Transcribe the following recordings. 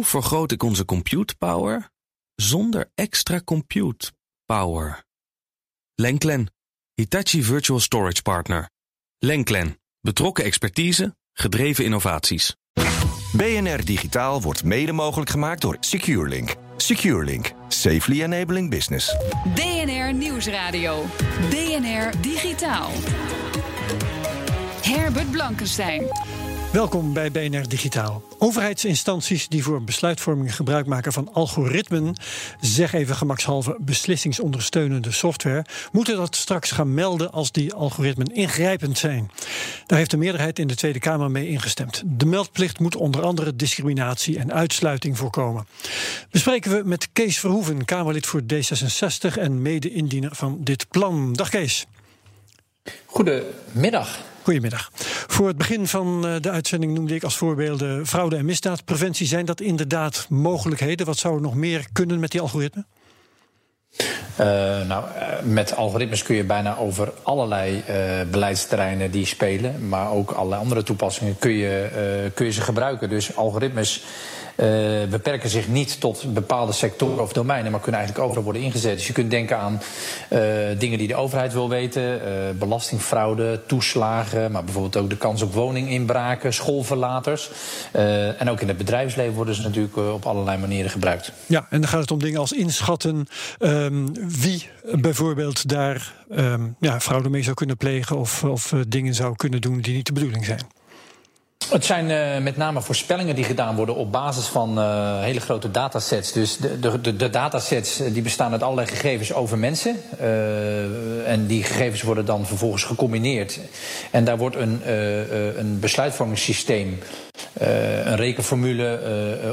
Hoe vergroot ik onze compute power zonder extra compute power? Lenklen, Hitachi Virtual Storage Partner. Lenklen, betrokken expertise, gedreven innovaties. BNR Digitaal wordt mede mogelijk gemaakt door SecureLink. SecureLink, safely enabling business. BNR Nieuwsradio. BNR Digitaal. Herbert Blankenstein. Welkom bij BNR Digitaal. Overheidsinstanties die voor besluitvorming gebruik maken van algoritmen, zeg even gemakshalve beslissingsondersteunende software, moeten dat straks gaan melden als die algoritmen ingrijpend zijn. Daar heeft de meerderheid in de Tweede Kamer mee ingestemd. De meldplicht moet onder andere discriminatie en uitsluiting voorkomen. Bespreken we met Kees Verhoeven, Kamerlid voor D66 en mede-indiener van dit plan. Dag Kees. Goedemiddag. Goedemiddag. Voor het begin van eh, de uitzending noemde ik als voorbeelden fraude en misdaadpreventie. Zijn dat inderdaad mogelijkheden? Wat zou er nog meer kunnen met die algoritmen? Uh, nou, uh, met algoritmes kun je bijna over allerlei beleidsterreinen die spelen, maar ook allerlei andere toepassingen kun je, kun je ze gebruiken. Dus algoritmes beperken zich niet tot bepaalde sectoren of domeinen, maar kunnen eigenlijk overal worden ingezet. Dus je kunt denken aan uh, dingen die de overheid wil weten, uh, belastingfraude, toeslagen, maar bijvoorbeeld ook de kans op woninginbraken, schoolverlaters. en ook in het bedrijfsleven worden ze natuurlijk op allerlei manieren gebruikt. Ja, en dan gaat het om dingen als inschatten um, wie bijvoorbeeld daar um, ja, fraude mee zou kunnen plegen of, of dingen zou kunnen doen die niet de bedoeling zijn. Het zijn uh, met name voorspellingen die gedaan worden op basis van uh, hele grote datasets. Dus de, de, de, datasets die bestaan uit allerlei gegevens over mensen. En die gegevens worden dan vervolgens gecombineerd. En daar wordt een, een besluitvormingssysteem, een rekenformule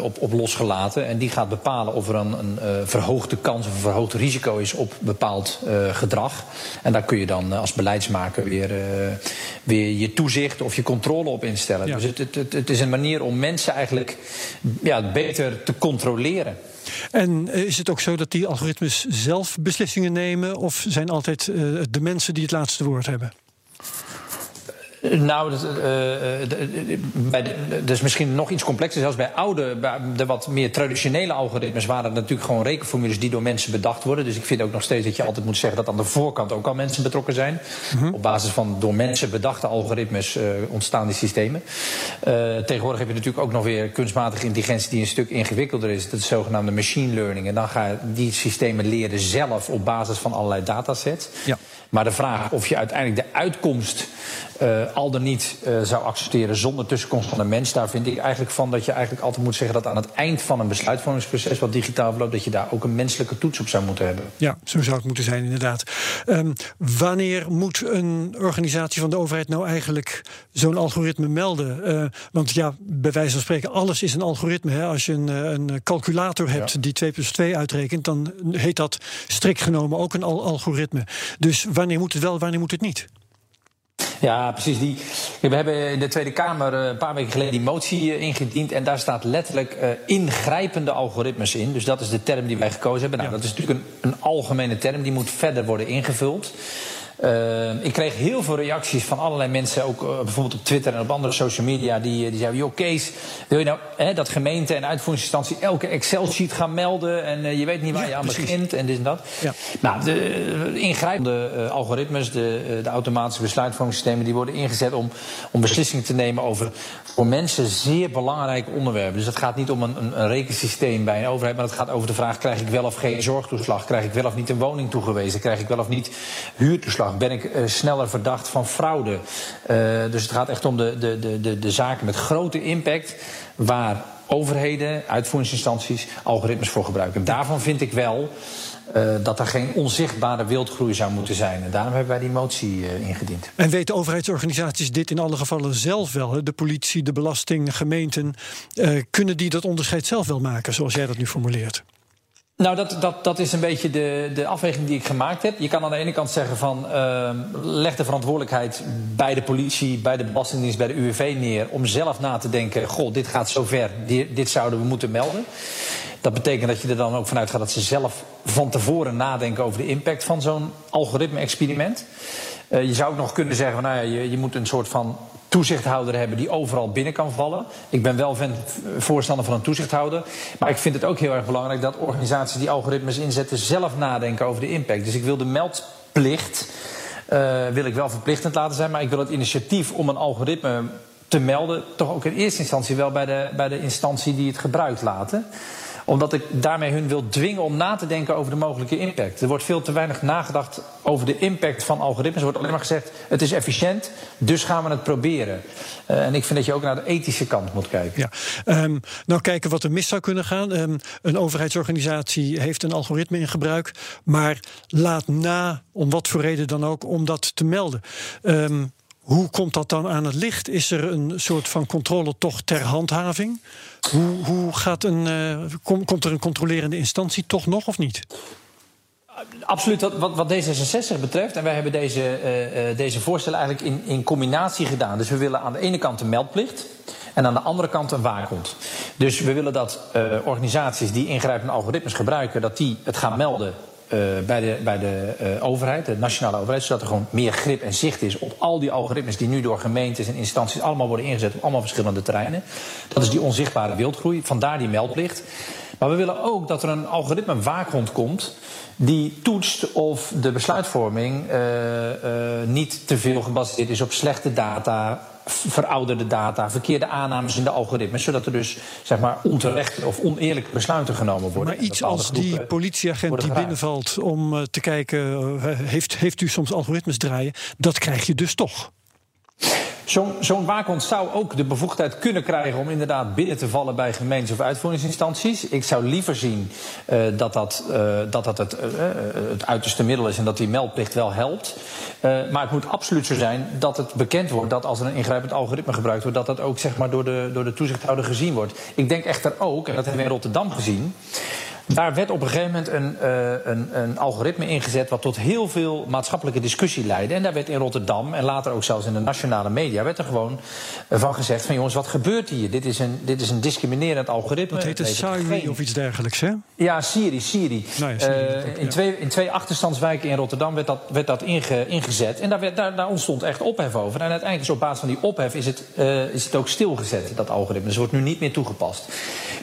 op, op losgelaten. En die gaat bepalen of er een, een verhoogde kans of een verhoogd risico is op bepaald gedrag. En daar kun je dan als beleidsmaker weer, weer je toezicht of je controle op instellen. Ja. Dus het, het, het, is een manier om mensen eigenlijk ja, beter te controleren. En is het ook zo dat die algoritmes zelf beslissingen nemen, of zijn altijd de mensen die het laatste woord hebben? Nou, dat, uh, bij de, dat is misschien nog iets complexer. Zelfs bij oude, bij de wat meer traditionele algoritmes waren het natuurlijk gewoon rekenformules die door mensen bedacht worden. Dus ik vind ook nog steeds dat je altijd moet zeggen dat aan de voorkant ook al mensen betrokken zijn. Mm -hmm. Op basis van door mensen bedachte algoritmes uh, ontstaan die systemen. tegenwoordig heb je natuurlijk ook nog weer kunstmatige intelligentie die een stuk ingewikkelder is. Dat is zogenaamde machine learning. En dan ga je die systemen leren zelf op basis van allerlei datasets. Ja. Maar de vraag of je uiteindelijk de uitkomst uh, al dan niet uh, zou accepteren zonder tussenkomst van een mens, daar vind ik eigenlijk van dat je eigenlijk altijd moet zeggen dat aan het eind van een besluitvormingsproces wat digitaal verloopt, dat je daar ook een menselijke toets op zou moeten hebben. Ja, zo zou het moeten zijn, inderdaad. Um, wanneer moet een organisatie van de overheid nou eigenlijk zo'n algoritme melden? Uh, want ja, bij wijze van spreken, alles is een algoritme. Hè? Als je een, een calculator hebt ja. die 2 plus 2 uitrekent, dan heet dat strikt genomen ook een al algoritme. Dus wanneer moet het wel, wanneer moet het niet? Ja, precies. Die, we hebben in de Tweede Kamer een paar weken geleden die motie ingediend. En daar staat letterlijk uh, ingrijpende algoritmes in. Dus dat is de term die wij gekozen hebben. Nou, ja. dat is natuurlijk een, een algemene term. Die moet verder worden ingevuld. Uh, ik kreeg heel veel reacties van allerlei mensen, ook uh, bijvoorbeeld op Twitter en op andere social media, die, die zeiden: Joh, Kees, wil je nou hè, dat gemeente en uitvoeringsinstantie elke Excel-sheet gaan melden en uh, je weet niet waar ja, je aan precies. begint en dit en dat? Ja. Nou, de ingrijpende algoritmes, de, de automatische besluitvormingssystemen, die worden ingezet om, om beslissingen te nemen over voor mensen zeer belangrijke onderwerpen. Dus het gaat niet om een, een, een rekensysteem bij een overheid, maar het gaat over de vraag: krijg ik wel of geen zorgtoeslag? Krijg ik wel of niet een woning toegewezen? Krijg ik wel of niet huurtoeslag? Ben ik uh, sneller verdacht van fraude. Uh, dus het gaat echt om de, de, de, de zaken met grote impact waar overheden, uitvoeringsinstanties algoritmes voor gebruiken. Daarvan vind ik wel uh, dat er geen onzichtbare wildgroei zou moeten zijn. En daarom hebben wij die motie ingediend. En weten overheidsorganisaties dit in alle gevallen zelf wel? De politie, de belasting, gemeenten. Kunnen die dat onderscheid zelf wel maken, zoals jij dat nu formuleert? Nou, dat, dat, dat is een beetje de, de afweging die ik gemaakt heb. Je kan aan de ene kant zeggen van uh, leg de verantwoordelijkheid bij de politie, bij de Belastingdienst, bij de UWV neer om zelf na te denken, goh, dit gaat zo ver, dit, dit zouden we moeten melden. Dat betekent dat je er dan ook vanuit gaat dat ze zelf van tevoren nadenken over de impact van zo'n algoritme-experiment. Uh, je zou ook nog kunnen zeggen, van, nou ja, je, je moet een soort van toezichthouder hebben die overal binnen kan vallen. Ik ben wel voorstander van een toezichthouder. Maar ik vind het ook heel erg belangrijk dat organisaties die algoritmes inzetten zelf nadenken over de impact. Dus ik wil de meldplicht. Uh, wil ik wel verplichtend laten zijn, maar ik wil het initiatief om een algoritme te melden, toch ook in eerste instantie wel bij de, bij de instantie die het gebruikt laten omdat ik daarmee hun wil dwingen om na te denken over de mogelijke impact. Er wordt veel te weinig nagedacht over de impact van algoritmes. Er wordt alleen maar gezegd: het is efficiënt, dus gaan we het proberen. Uh, en ik vind dat je ook naar de ethische kant moet kijken. Ja. Um, nou, kijken wat er mis zou kunnen gaan. Um, een overheidsorganisatie heeft een algoritme in gebruik, maar laat na, om wat voor reden dan ook, om dat te melden. Um, hoe komt dat dan aan het licht? Is er een soort van controle toch ter handhaving? Hoe, hoe gaat een, kom, komt er een controlerende instantie toch nog of niet? Absoluut, wat, wat D66 betreft. En wij hebben deze, uh, deze voorstellen eigenlijk in, in combinatie gedaan. Dus we willen aan de ene kant een meldplicht. En aan de andere kant een waakhond. Dus we willen dat organisaties die ingrijpende algoritmes gebruiken, dat die het gaan melden bij de, bij de uh, overheid, de nationale overheid, zodat er gewoon meer grip en zicht is op al die algoritmes die nu door gemeentes en instanties allemaal worden ingezet op allemaal verschillende terreinen. Dat is die onzichtbare wildgroei, vandaar die meldplicht. Maar we willen ook dat er een algoritme waakhond komt die toetst of de besluitvorming uh, niet te veel gebaseerd is op slechte data, verouderde data, verkeerde aannames in de algoritmes, zodat er dus zeg maar onterecht of oneerlijke besluiten genomen worden. Maar iets als die politieagent die binnenvalt om uh, te kijken, heeft, heeft u soms algoritmes draaien, dat krijg je dus toch. Zo'n zo waakhond zou ook de bevoegdheid kunnen krijgen om inderdaad binnen te vallen bij gemeentes of uitvoeringsinstanties. Ik zou liever zien uh, dat dat, uh, dat, dat het, uh, het uiterste middel is en dat die meldplicht wel helpt. maar het moet absoluut zo zijn dat het bekend wordt dat als er een ingrijpend algoritme gebruikt wordt, dat dat ook zeg maar, door, de, door de toezichthouder gezien wordt. Ik denk echter ook, en dat hebben we in Rotterdam gezien. Daar werd op een gegeven moment een, uh, een, een, algoritme ingezet wat tot heel veel maatschappelijke discussie leidde. En daar werd in Rotterdam en later ook zelfs in de nationale media werd er gewoon van gezegd van jongens, wat gebeurt hier? Dit is een, dit is een discriminerend algoritme. Dat heet een Siri of iets dergelijks, hè? Ja, Siri, Siri. Nou ja, Siri uh, in, twee, in twee achterstandswijken in Rotterdam werd dat, werd dat inge, ingezet. En daar, werd, daar, daar, ontstond echt ophef over. En uiteindelijk is op basis van die ophef is het, is het ook stilgezet, dat algoritme. Dus het wordt nu niet meer toegepast.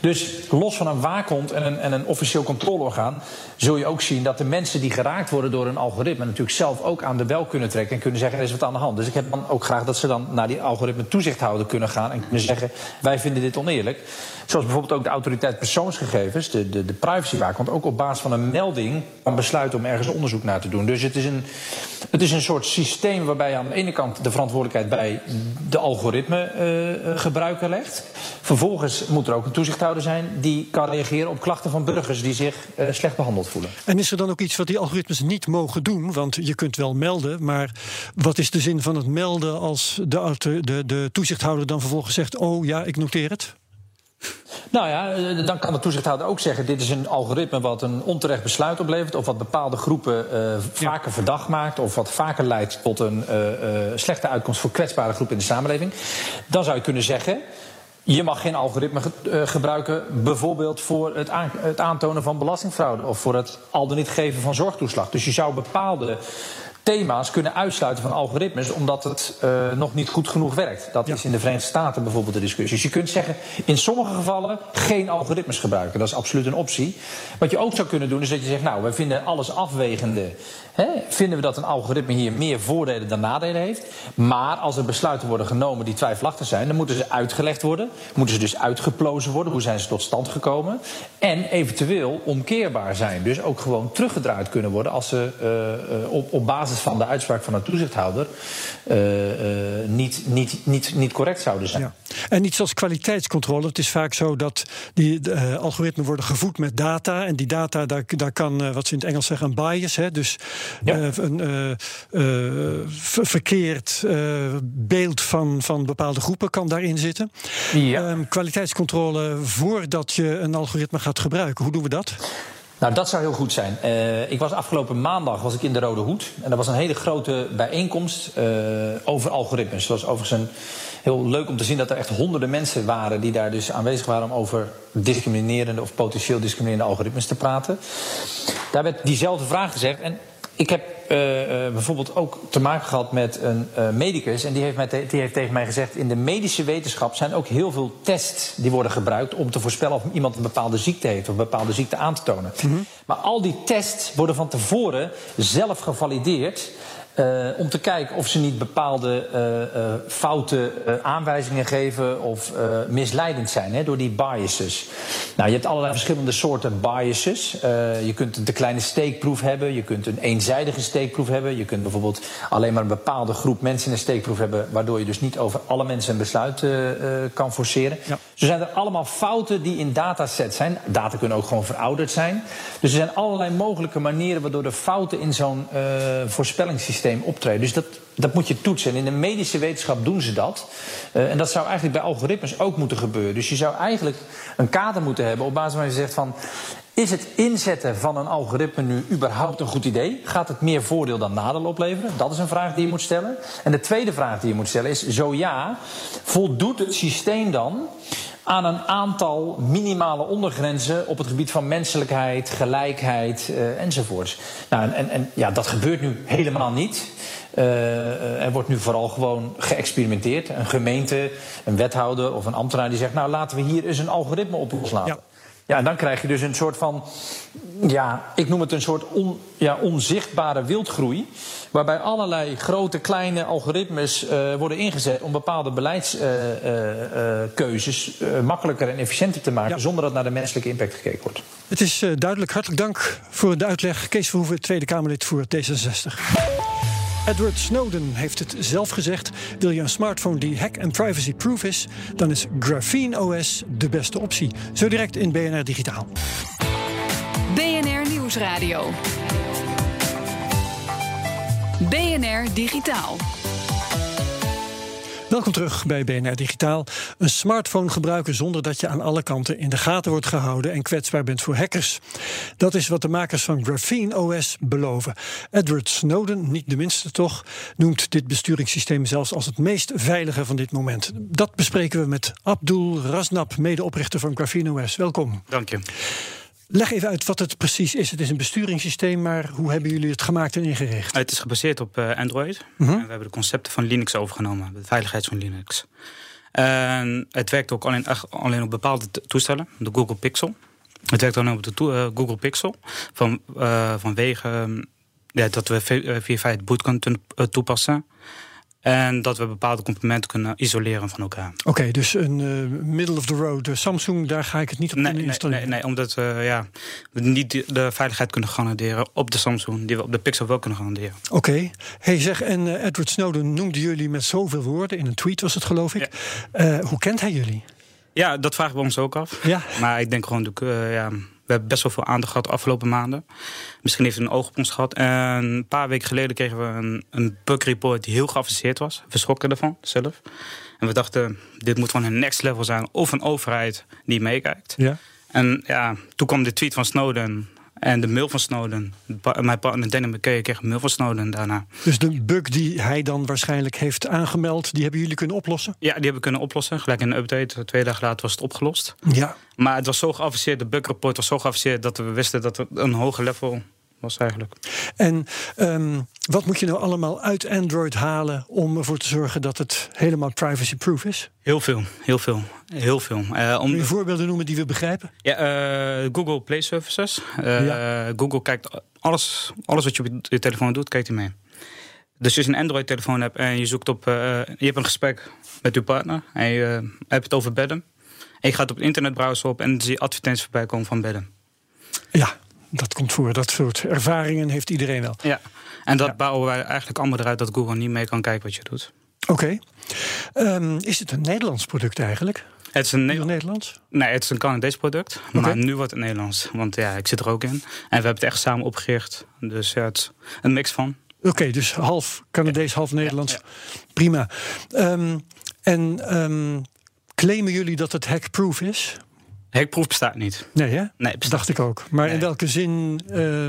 Dus los van een waakhond en een, en een officieel controleorgaan, zul je ook zien dat de mensen die geraakt worden door een algoritme natuurlijk zelf ook aan de bel kunnen trekken en kunnen zeggen er is wat aan de hand. Dus ik heb dan ook graag dat ze dan naar die algoritme toezichthouder kunnen gaan en kunnen zeggen wij vinden dit oneerlijk. Zoals bijvoorbeeld ook de autoriteit persoonsgegevens, de, de, de privacywaakhond, ook op basis van een melding kan besluiten om ergens onderzoek naar te doen. Dus het is een, het is een soort systeem waarbij aan de ene kant de verantwoordelijkheid bij de algoritmegebruiker uh, legt. Vervolgens moet er ook een toezichthouder zijn die kan reageren op klachten van burgers die zich uh, slecht behandeld voelen. En is er dan ook iets wat die algoritmes niet mogen doen? Want je kunt wel melden, maar wat is de zin van het melden als de, de, de toezichthouder dan vervolgens zegt: Oh ja, ik noteer het? Nou ja, dan kan de toezichthouder ook zeggen: dit is een algoritme wat een onterecht besluit oplevert, of wat bepaalde groepen uh, vaker ja. verdacht maakt, of wat vaker leidt tot een uh, uh, slechte uitkomst voor kwetsbare groepen in de samenleving. Dan zou je kunnen zeggen. Je mag geen algoritme ge gebruiken, bijvoorbeeld voor het, het, aantonen van belastingfraude of voor het al dan niet geven van zorgtoeslag. Dus je zou bepaalde thema's kunnen uitsluiten van algoritmes omdat het uh, nog niet goed genoeg werkt. Dat ja. is in de Verenigde Staten bijvoorbeeld de discussie. Dus je kunt zeggen, in sommige gevallen geen algoritmes gebruiken. Dat is absoluut een optie. Wat je ook zou kunnen doen is dat je zegt, nou, we vinden alles afwegende. Vinden we dat een algoritme hier meer voordelen dan nadelen heeft. Maar als er besluiten worden genomen die twijfelachtig zijn, dan moeten ze uitgelegd worden. Moeten ze dus uitgeplozen worden. Hoe zijn ze tot stand gekomen? En eventueel omkeerbaar zijn. Dus ook gewoon teruggedraaid kunnen worden als ze uh, uh, op, op basis van de uitspraak van de toezichthouder uh, niet, niet, niet, niet correct zouden zijn. Ja. En iets als kwaliteitscontrole. Het is vaak zo dat die algoritmen worden gevoed met data. En die data, daar, daar kan, wat ze in het Engels zeggen, een bias. Hè, dus ja. een verkeerd beeld van, van bepaalde groepen kan daarin zitten. Ja. Ehm, kwaliteitscontrole voordat je een algoritme gaat gebruiken. Hoe doen we dat? Nou, dat zou heel goed zijn. Uh, ik was afgelopen maandag was ik in de Rode Hoed. En dat was een hele grote bijeenkomst uh, over algoritmes. Het was overigens een, heel leuk om te zien dat er echt honderden mensen waren... die daar dus aanwezig waren om over discriminerende of potentieel discriminerende algoritmes te praten. Daar werd diezelfde vraag gezegd. En ik heb uh, uh, bijvoorbeeld ook te maken gehad met een uh, medicus. En die heeft, mij die heeft tegen mij gezegd: in de medische wetenschap zijn ook heel veel tests die worden gebruikt om te voorspellen of iemand een bepaalde ziekte heeft of een bepaalde ziekte aan te tonen. Mm -hmm. Maar al die tests worden van tevoren zelf gevalideerd. Uh, om te kijken of ze niet bepaalde uh, foute aanwijzingen geven of misleidend zijn hè, door die biases. Nou, je hebt allerlei verschillende soorten biases. je kunt een te kleine steekproef hebben, je kunt een eenzijdige steekproef hebben. Je kunt bijvoorbeeld alleen maar een bepaalde groep mensen in een steekproef hebben, waardoor je dus niet over alle mensen een besluit kan forceren. Ja. Zo zijn er allemaal fouten die in datasets zijn. Data kunnen ook gewoon verouderd zijn. Dus er zijn allerlei mogelijke manieren waardoor de fouten in zo'n voorspellingssysteem optreden. Dus dat, dat moet je toetsen. En in de medische wetenschap doen ze dat. Uh, en dat zou eigenlijk bij algoritmes ook moeten gebeuren. Dus je zou eigenlijk een kader moeten hebben op basis waarvan je zegt van. Is het inzetten van een algoritme nu überhaupt een goed idee? Gaat het meer voordeel dan nadeel opleveren? Dat is een vraag die je moet stellen. En de tweede vraag die je moet stellen is: zo ja, voldoet het systeem dan aan een aantal minimale ondergrenzen op het gebied van menselijkheid, gelijkheid uh, enzovoorts. Nou, en, en ja, dat gebeurt nu helemaal niet. Uh, er wordt nu vooral gewoon geëxperimenteerd. Een gemeente, een wethouder of een ambtenaar die zegt: Nou, laten we hier eens een algoritme op. Ja, en dan krijg je dus een soort van, ja, ik noem het een soort on, ja, onzichtbare wildgroei. Waarbij allerlei grote, kleine algoritmes uh, worden ingezet om bepaalde beleidskeuzes uh, uh, makkelijker en efficiënter te maken. Ja. Zonder dat naar de menselijke impact gekeken wordt. Het is duidelijk. Hartelijk dank voor de uitleg. Kees Verhoeven, Tweede Kamerlid voor D66. Edward Snowden heeft het zelf gezegd. Wil je een smartphone die hack- en privacy-proof is, dan is Graphene OS de beste optie. Zo direct in BNR Digitaal. BNR Nieuwsradio. BNR Digitaal. Welkom terug bij BNR Digitaal. Een smartphone gebruiken zonder dat je aan alle kanten in de gaten wordt gehouden en kwetsbaar bent voor hackers. Dat is wat de makers van Graphene OS beloven. Edward Snowden, niet de minste toch, noemt dit besturingssysteem zelfs als het meest veilige van dit moment. Dat bespreken we met Abdul Rasnap, medeoprichter van Graphene OS. Welkom. Dank je. Leg even uit wat het precies is. Het is een besturingssysteem, maar hoe hebben jullie het gemaakt en ingericht? Het is gebaseerd op uh, Android. -hmm. en we hebben de concepten van Linux overgenomen, de veiligheid van Linux. En het werkt ook alleen, alleen op bepaalde toestellen, de Google Pixel. Het werkt alleen op de uh, Google Pixel van, uh, vanwege ja, dat we via feit boot kunnen toepassen. En dat we bepaalde componenten kunnen isoleren van elkaar. Oké, okay, dus een uh, middle of the road uh, Samsung, daar ga ik het niet op nee, kunnen installeren. Nee, nee, omdat we uh, ja, niet de veiligheid kunnen garanderen op de Samsung, die we op de Pixel wel kunnen garanderen. Oké. Okay. Hey, zeg, en Edward Snowden noemde jullie met zoveel woorden, in een tweet was het geloof ik. Ja. hoe kent hij jullie? Ja, dat vragen we ons ook af. Ja. Maar ik denk gewoon, ja, we hebben best wel veel aandacht gehad de afgelopen maanden. Misschien heeft hij een oog op ons gehad. En een paar weken geleden kregen we een, een bug report die heel geavanceerd was. We schrokken ervan zelf. En we dachten, dit moet gewoon een next level zijn. Of een overheid die meekijkt. Ja. En ja, toen kwam de tweet van Snowden. En de mail van Snowden. Mijn partner Danny McKay kreeg een mail van Snowden daarna. Dus de bug die hij dan waarschijnlijk heeft aangemeld, die hebben jullie kunnen oplossen? Ja, die hebben we kunnen oplossen. Gelijk in een update. Twee dagen later was het opgelost. Ja. Maar het was zo geavanceerd, de bugreport was zo geavanceerd dat we wisten dat het een hoger level was eigenlijk. En um, wat moet je nou allemaal uit Android halen om ervoor te zorgen dat het helemaal privacy-proof is? Heel veel, heel veel, heel veel. Uh, om... Kun je voorbeelden noemen die we begrijpen? Ja, uh, Google Play Services. Uh, ja. Google kijkt alles, alles wat je op je telefoon doet, kijkt hij mee. Dus als je een Android-telefoon hebt en je zoekt op, je hebt een gesprek met je partner en je hebt het over bedden. En je gaat op de internetbrowser op en zie je advertenties voorbij komen van bedden. Ja, dat komt voor. Dat soort ervaringen heeft iedereen wel. Ja, en dat ja. bouwen wij eigenlijk allemaal eruit dat Google niet mee kan kijken wat je doet. Oké. Okay. Um, is het een Nederlands product eigenlijk? Het is een ne Nederlands? Nee, het is een Canadees product. Okay. Maar nu wordt het Nederlands. Want ja, ik zit er ook in. En we hebben het echt samen opgericht. Dus ja, het is een mix van. Oké, okay, dus half Canadees, half Nederlands. Ja, Prima. Um, en um, claimen jullie dat het hackproof is? Hackproof bestaat niet. Nee, hè? Nee, dacht ik ook. Maar nee. in welke zin uh,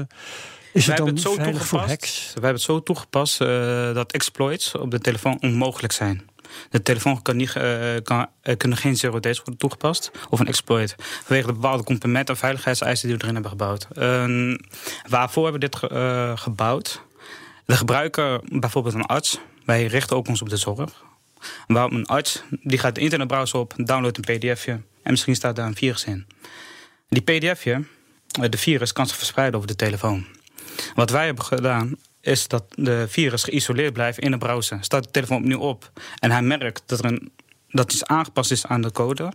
is het dan het zo veilig voor hacks? We hebben het zo toegepast uh, dat exploits op de telefoon onmogelijk zijn. De telefoon kan niet, uh, kan, kunnen geen zero days worden toegepast. Of een exploit. Vanwege de bepaalde componenten en veiligheidseisen die we erin hebben gebouwd. Uh, waarvoor hebben we dit ge, gebouwd? De gebruiker, bijvoorbeeld een arts, wij richten ook ons op de zorg. Waarom een arts, die gaat de internetbrowser op, downloadt een pdfje en misschien staat daar een virus in. Die pdfje, eh, de virus, kan zich verspreiden over de telefoon. Wat wij hebben gedaan, is dat de virus geïsoleerd blijft in de browser. Staat de telefoon opnieuw op en hij merkt dat er een dat iets aangepast is aan de code,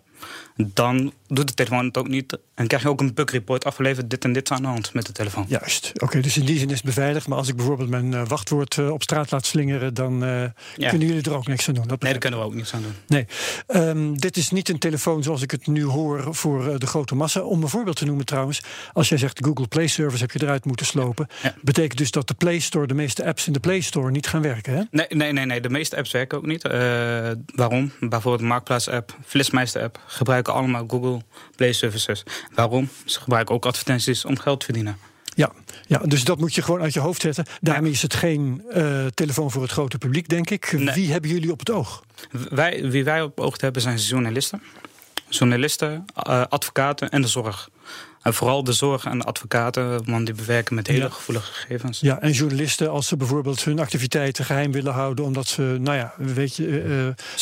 dan doet de telefoon het ook niet. En krijg je ook een bug report afgeleverd. Dit en dit aan de hand met de telefoon. Juist. Oké, dus in die zin is het beveiligd. Maar als ik bijvoorbeeld mijn uh, wachtwoord uh, op straat laat slingeren, dan uh, ja. kunnen jullie er ook niks aan doen. Dat nee, daar kunnen we ook niks aan doen. Nee. Um, dit is niet een telefoon zoals ik het nu hoor voor de grote massa. Om een voorbeeld te noemen trouwens. Als jij zegt Google Play Service heb je eruit moeten slopen. Ja. Betekent dus dat de Play Store, de meeste apps in de Play Store niet gaan werken. Hè? Nee, nee, nee, nee. De meeste apps werken ook niet. waarom? Bijvoorbeeld de Marktplaats app, Flitsmeister app gebruiken allemaal Google Play Services. Waarom? Ze gebruiken ook advertenties om geld te verdienen. Ja, ja, dus dat moet je gewoon uit je hoofd zetten. Daarmee is het geen uh, telefoon voor het grote publiek, denk ik. Nee. Wie hebben jullie op het oog? Wij, wie wij op het oog hebben zijn journalisten. Journalisten, uh, advocaten en de zorg. En vooral de zorg en de advocaten, want die bewerken met hele gevoelige gegevens. Ja, en journalisten, als ze bijvoorbeeld hun activiteiten geheim willen houden, omdat ze, nou ja, weet je,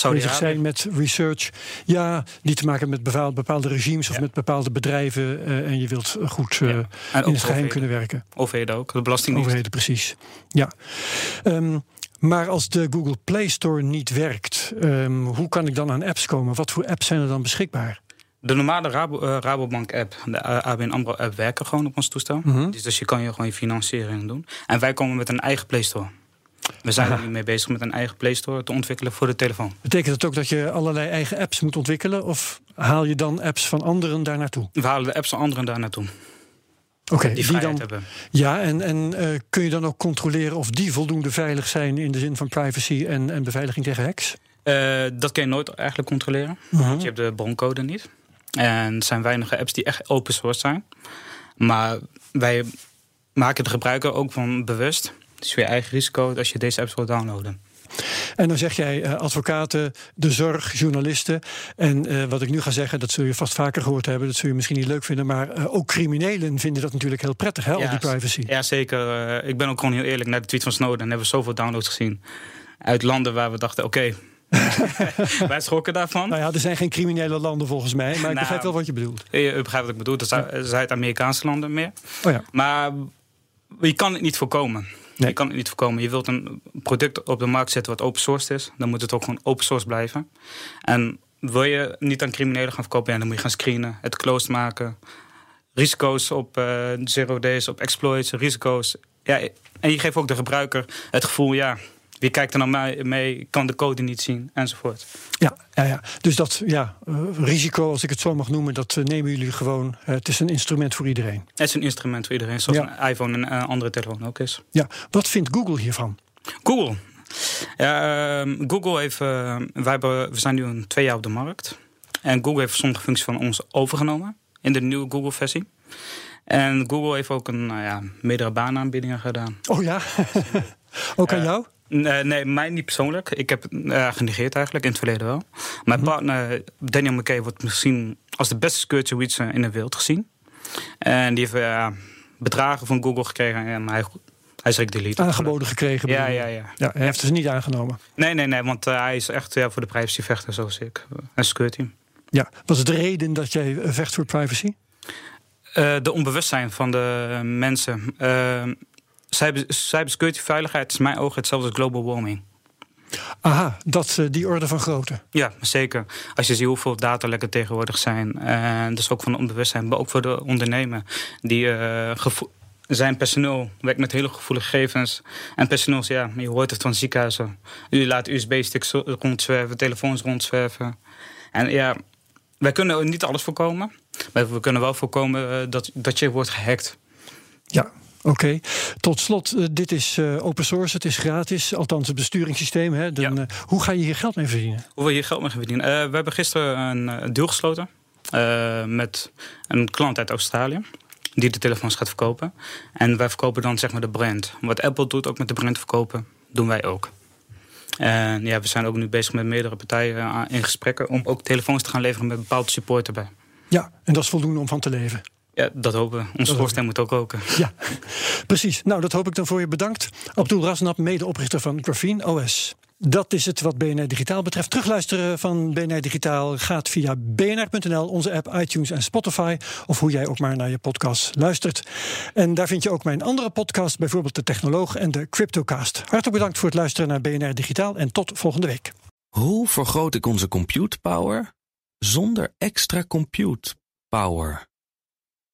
uh, bezig zijn met research. Ja, die te maken met bepaalde, regimes of met bepaalde bedrijven. Uh, en je wilt goed uh, ja. in het geheim kunnen werken. Overheden ook, de belastingdienst. Overheden, precies. Ja. Um, maar als de Google Play Store niet werkt, um, hoe kan ik dan aan apps komen? Wat voor apps zijn er dan beschikbaar? De normale Rabo, uh, Rabobank-app, de ABN AMRO-app, werken gewoon op ons toestel. Mm -hmm. dus, dus je kan je gewoon je financiering doen. En wij komen met een eigen Play Store. We zijn er nu mee bezig met een eigen Play Store te ontwikkelen voor de telefoon. Betekent dat ook dat je allerlei eigen apps moet ontwikkelen? Of haal je dan apps van anderen daar naartoe? We halen de apps van anderen daar naartoe. Oké, okay, die, die dan hebben. Ja, en, en uh, kun je dan ook controleren of die voldoende veilig zijn in de zin van privacy en, en beveiliging tegen hacks? Uh, dat kun je nooit eigenlijk controleren. Uh -huh. Want je hebt de broncode niet. En er zijn weinige apps die echt open source zijn. Maar wij maken de gebruiker ook van bewust. Het is weer eigen risico als je deze apps wil downloaden. En dan zeg jij uh, advocaten, de zorg, journalisten. En uh, wat ik nu ga zeggen, dat zul je vast vaker gehoord hebben. Dat zul je misschien niet leuk vinden. Maar uh, ook criminelen vinden dat natuurlijk heel prettig, hè, ja, al die privacy. Ja, zeker. ik ben ook gewoon heel eerlijk. Naar de tweet van Snowden hebben we zoveel downloads gezien. Uit landen waar we dachten, oké, okay, Wij schrokken daarvan. Nou ja, er zijn geen criminele landen volgens mij, maar ik nou, begrijp wel wat je bedoelt. Je begrijpt wat ik bedoel. Dat zijn Zuid-Amerikaanse landen meer. Oh ja. Maar je kan het niet voorkomen. Nee. Je kan het niet voorkomen. Je wilt een product op de markt zetten wat open source is, dan moet het ook gewoon open source blijven. En wil je niet aan criminelen gaan verkopen, ja, dan moet je gaan screenen, het closed maken. Risico's op uh, zero days, op exploits, risico's. Ja, en je geeft ook de gebruiker het gevoel, ja, wie kijkt er naar mij mee, kan de code niet zien, enzovoort. Ja, ja, ja. dus dat ja, uh, risico, als ik het zo mag noemen, dat uh, nemen jullie gewoon. Uh, het is een instrument voor iedereen. Het is een instrument voor iedereen, zoals ja. een iPhone en een andere telefoon ook is. Ja, wat vindt Google hiervan? Google. Ja, ehm, Google heeft. wij hebben, we zijn nu een twee jaar op de markt. En Google heeft sommige functies van ons overgenomen in de nieuwe Google-versie. En Google heeft ook een, nou ja, meerdere baanaanbiedingen gedaan. Oh ja? ook aan jou? Nee, nee, mij niet persoonlijk. Ik heb uh, genegeerd eigenlijk, in het verleden wel. Mijn mm-hmm. partner Daniel McKay wordt misschien als de beste security reacher in de wereld gezien. En die heeft uh, bedragen van Google gekregen en hij, hij is delete. Aangeboden gekregen? Ja, ja, ja, ja. Hij heeft ze niet aangenomen? Nee, nee, nee, want uh, hij is echt ja, voor de privacy vechter zoals ik. En security. Ja, was het de reden dat jij vecht voor privacy? de onbewustzijn van de mensen cyber, cybersecurity veiligheid is mijn ogen hetzelfde als global warming. Aha, dat, uh, die orde van grootte. Ja, zeker. Als je ziet hoeveel datalekken tegenwoordig zijn. En dus ook van de onbewustzijn, maar ook voor de ondernemer. Die uh, zijn personeel werkt met hele gevoelige gegevens. En personeel, ja, je hoort het van ziekenhuizen. U laat USB-sticks rondzwerven, telefoons rondzwerven. En ja, wij kunnen niet alles voorkomen. Maar we kunnen wel voorkomen dat, dat je wordt gehackt. Ja, Oké, okay. tot slot, uh, dit is uh, open source, het is gratis, althans het besturingssysteem. Hè? Dan, ja. uh, hoe ga je hier geld mee verdienen? Hoe wil je hier geld mee verdienen? we hebben gisteren een deal gesloten met een klant uit Australië. Die de telefoons gaat verkopen. En wij verkopen dan zeg maar de brand. Wat Apple doet ook met de brand verkopen, doen wij ook. En ja, we zijn ook nu bezig met meerdere partijen in gesprekken om ook telefoons te gaan leveren met bepaalde support erbij. Ja, en dat is voldoende om van te leven. Ja, dat hopen we. Onze schoorsteen moet ook roken. Ja, precies. Nou, dat hoop ik dan voor je. Bedankt. Abdul Rasnap, medeoprichter van Graphene OS. Dat is het wat BNR Digitaal betreft. Terugluisteren van BNR Digitaal gaat via bnr.nl, onze app, iTunes en Spotify. Of hoe jij ook maar naar je podcast luistert. En daar vind je ook mijn andere podcast, bijvoorbeeld de Technoloog en de Cryptocast. Hartelijk bedankt voor het luisteren naar BNR Digitaal en tot volgende week. Hoe vergroot ik onze compute power zonder extra compute power?